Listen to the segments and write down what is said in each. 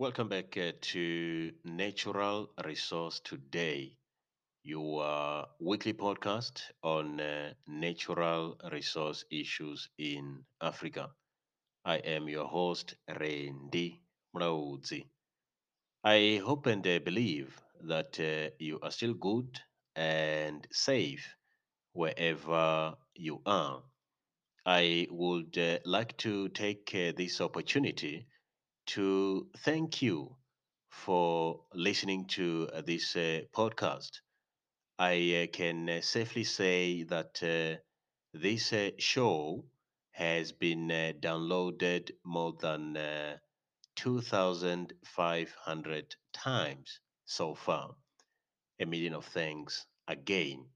Welcome back uh, to Natural Resource Today, your weekly podcast on uh, natural resource issues in Africa. I am your host, Randy Mrauzi. I hope and uh, believe that you are still good and safe wherever you are. I would like to take this opportunity to thank you for listening to uh, this uh, podcast. I uh, can safely say that this show has been downloaded more than uh, 2,500 times so far. A million of thanks again.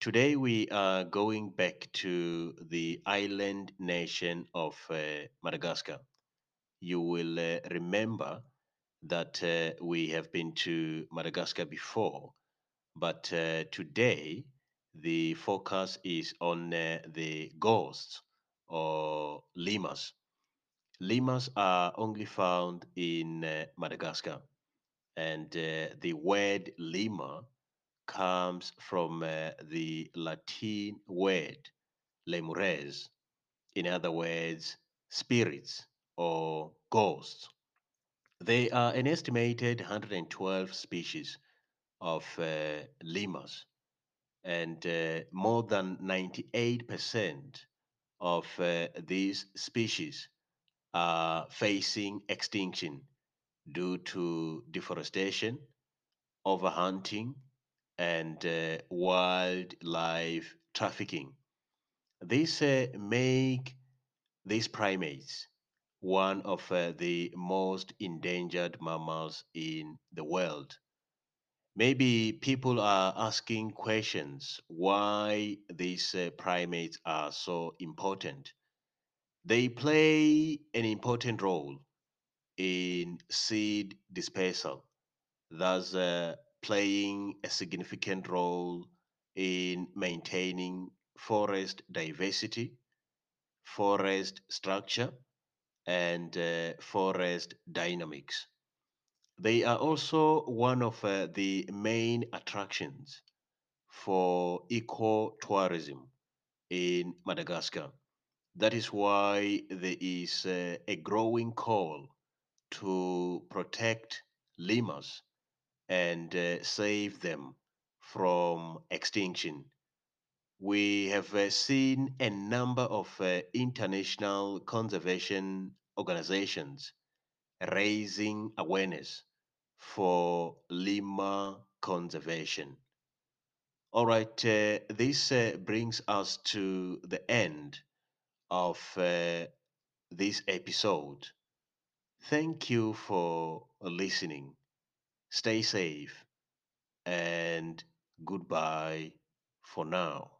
Today we are going back to the island nation of uh, Madagascar you will uh, remember that uh, we have been to Madagascar before, but uh, today the focus is on uh, the ghosts or lemurs. Lemurs are only found in uh, Madagascar, and uh, the word lemur comes from the Latin word lemures, in other words, spirits or ghosts. There are an estimated 112 species of uh, lemurs, and uh, more than 98% of uh, these species are facing extinction due to deforestation, overhunting, and uh, wildlife trafficking. These uh, make these primates one of uh, the most endangered mammals in the world. Maybe people are asking questions why these uh, primates are so important. They play an important role in seed dispersal, thus uh, playing a significant role in maintaining forest diversity, forest structure, and uh, forest dynamics. They are also one of uh, the main attractions for ecotourism in Madagascar. That is why there is uh, a growing call to protect lemurs and uh, save them from extinction. We have uh, seen a number of uh, international conservation organizations raising awareness for lemur conservation. All right, uh, this uh, brings us to the end of uh, this episode. Thank you for listening. Stay safe and goodbye for now.